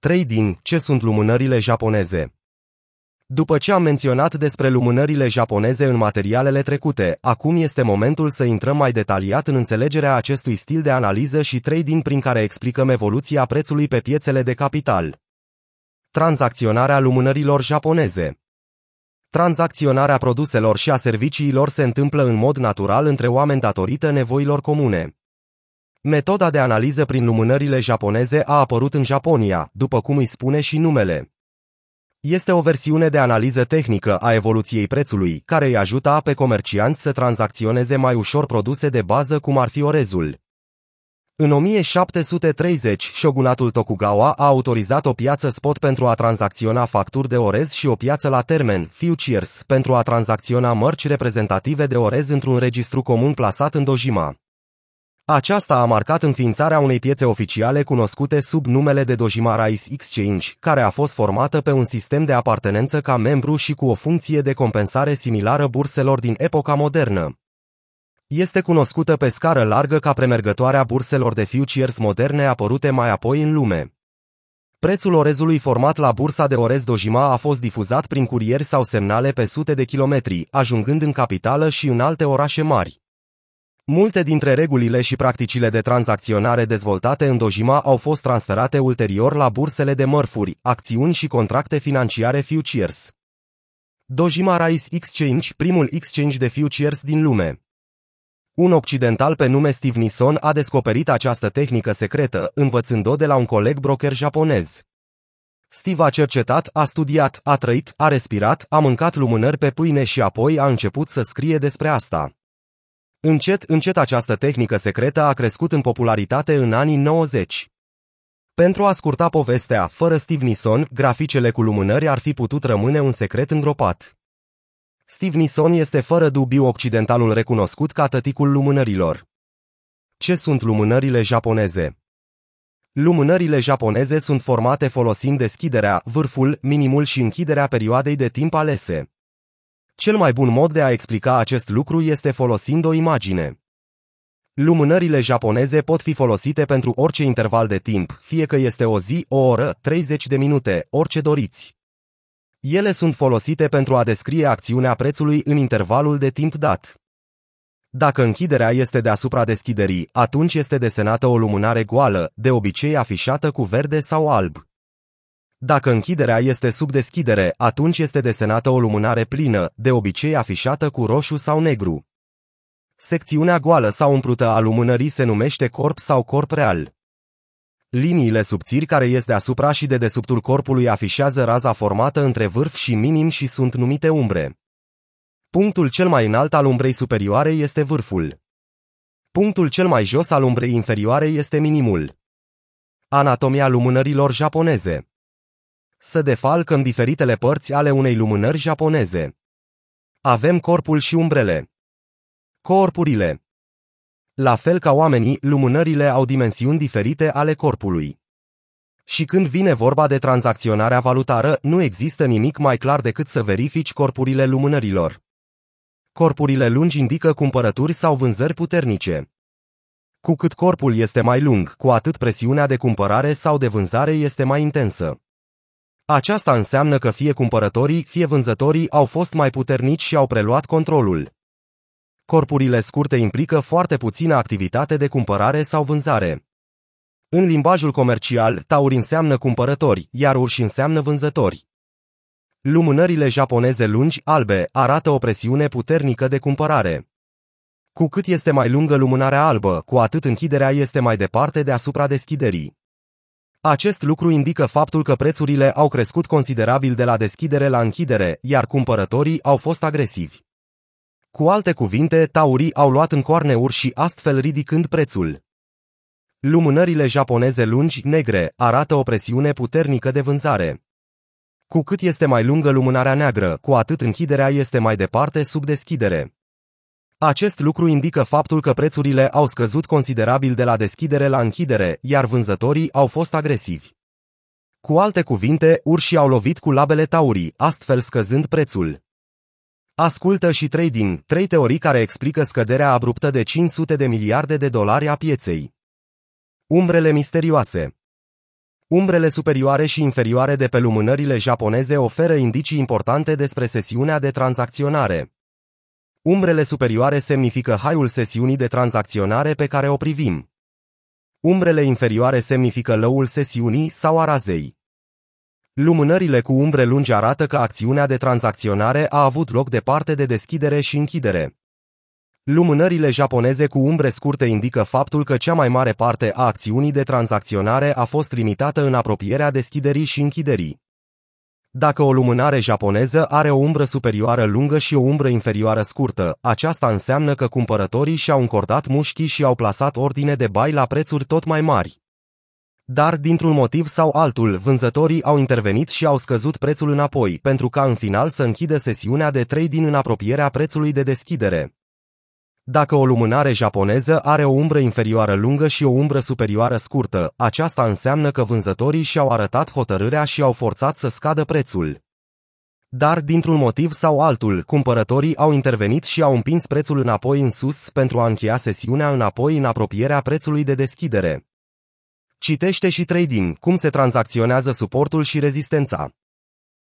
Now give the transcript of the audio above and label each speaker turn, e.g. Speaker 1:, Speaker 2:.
Speaker 1: Trading, ce sunt lumânările japoneze? După ce am menționat despre lumânările japoneze în materialele trecute, acum este momentul să intrăm mai detaliat în înțelegerea acestui stil de analiză și trading prin care explicăm evoluția prețului pe piețele de capital. Tranzacționarea lumânărilor japoneze Tranzacționarea produselor și a serviciilor se întâmplă în mod natural între oameni datorită nevoilor comune. Metoda de analiză prin lumânările japoneze a apărut în Japonia, după cum îi spune și numele. Este o versiune de analiză tehnică a evoluției prețului, care îi ajută pe comercianți să tranzacționeze mai ușor produse de bază cum ar fi orezul. În 1730, shogunatul Tokugawa a autorizat o piață spot pentru a tranzacționa facturi de orez și o piață la termen, futures, pentru a tranzacționa mărci reprezentative de orez într-un registru comun plasat în Dojima. Aceasta a marcat înființarea unei piețe oficiale cunoscute sub numele de Dojima Rice Exchange, care a fost formată pe un sistem de apartenență ca membru și cu o funcție de compensare similară burselor din epoca modernă. Este cunoscută pe scară largă ca premergătoarea burselor de futures moderne apărute mai apoi în lume. Prețul orezului format la bursa de orez Dojima a fost difuzat prin curieri sau semnale pe sute de kilometri, ajungând în capitală și în alte orașe mari. Multe dintre regulile și practicile de tranzacționare dezvoltate în Dojima au fost transferate ulterior la bursele de mărfuri, acțiuni și contracte financiare futures. Dojima Rice Exchange, primul exchange de futures din lume. Un occidental pe nume Steve Nisson a descoperit această tehnică secretă, învățând-o de la un coleg broker japonez. Steve a cercetat, a studiat, a trăit, a respirat, a mâncat lumânări pe pâine și apoi a început să scrie despre asta. Încet, încet această tehnică secretă a crescut în popularitate în anii 90. Pentru a scurta povestea, fără Steve Nisson, graficele cu lumânări ar fi putut rămâne un secret îngropat. Steve Nisson este fără dubiu occidentalul recunoscut ca tăticul lumânărilor. Ce sunt lumânările japoneze? Lumânările japoneze sunt formate folosind deschiderea, vârful, minimul și închiderea perioadei de timp alese. Cel mai bun mod de a explica acest lucru este folosind o imagine. Lumânările japoneze pot fi folosite pentru orice interval de timp, fie că este o zi, o oră, 30 de minute, orice doriți. Ele sunt folosite pentru a descrie acțiunea prețului în intervalul de timp dat. Dacă închiderea este deasupra deschiderii, atunci este desenată o lumânare goală, de obicei afișată cu verde sau alb. Dacă închiderea este sub deschidere, atunci este desenată o lumânare plină, de obicei afișată cu roșu sau negru. Secțiunea goală sau umplută a lumânării se numește corp sau corp real. Liniile subțiri care ies deasupra și de desubtul corpului afișează raza formată între vârf și minim și sunt numite umbre. Punctul cel mai înalt al umbrei superioare este vârful. Punctul cel mai jos al umbrei inferioare este minimul. Anatomia lumânărilor japoneze Să defalcăm diferitele părți ale unei lumânări japoneze. Avem corpul și umbrele. Corpurile la fel ca oamenii, lumânările au dimensiuni diferite ale corpului. Și când vine vorba de tranzacționarea valutară, nu există nimic mai clar decât să verifici corpurile lumânărilor. Corpurile lungi indică cumpărături sau vânzări puternice. Cu cât corpul este mai lung, cu atât presiunea de cumpărare sau de vânzare este mai intensă. Aceasta înseamnă că fie cumpărătorii, fie vânzătorii au fost mai puternici și au preluat controlul. Corpurile scurte implică foarte puțină activitate de cumpărare sau vânzare. În limbajul comercial, tauri înseamnă cumpărători, iar urși înseamnă vânzători. Lumânările japoneze lungi, albe, arată o presiune puternică de cumpărare. Cu cât este mai lungă lumânarea albă, cu atât închiderea este mai departe deasupra deschiderii. Acest lucru indică faptul că prețurile au crescut considerabil de la deschidere la închidere, iar cumpărătorii au fost agresivi. Cu alte cuvinte, taurii au luat în coarne urși astfel ridicând prețul. Lumânările japoneze lungi, negre, arată o presiune puternică de vânzare. Cu cât este mai lungă lumânarea neagră, cu atât închiderea este mai departe sub deschidere. Acest lucru indică faptul că prețurile au scăzut considerabil de la deschidere la închidere, iar vânzătorii au fost agresivi. Cu alte cuvinte, urșii au lovit cu labele taurii, astfel scăzând prețul. Ascultă și trading, trei teorii care explică scăderea abruptă de 500 de miliarde de dolari a pieței. Umbrele misterioase Umbrele superioare și inferioare de pe lumânările japoneze oferă indicii importante despre sesiunea de tranzacționare. Umbrele superioare semnifică haiul sesiunii de tranzacționare pe care o privim. Umbrele inferioare semnifică lăul sesiunii sau a razei. Lumânările cu umbre lungi arată că acțiunea de tranzacționare a avut loc de parte de deschidere și închidere. Lumânările japoneze cu umbre scurte indică faptul că cea mai mare parte a acțiunii de tranzacționare a fost limitată în apropierea deschiderii și închiderii. Dacă o lumânare japoneză are o umbră superioară lungă și o umbră inferioară scurtă, aceasta înseamnă că cumpărătorii și-au încordat mușchii și au plasat ordine de bai la prețuri tot mai mari. Dar, dintr-un motiv sau altul, vânzătorii au intervenit și au scăzut prețul înapoi, pentru ca în final să închidă sesiunea de trading în apropierea prețului de deschidere. Dacă o lumânare japoneză are o umbră inferioară lungă și o umbră superioară scurtă, aceasta înseamnă că vânzătorii și-au arătat hotărârea și au forțat să scadă prețul. Dar, dintr-un motiv sau altul, cumpărătorii au intervenit și au împins prețul înapoi în sus pentru a încheia sesiunea înapoi în apropierea prețului de deschidere. Citește și trading, cum se tranzacționează suportul și rezistența.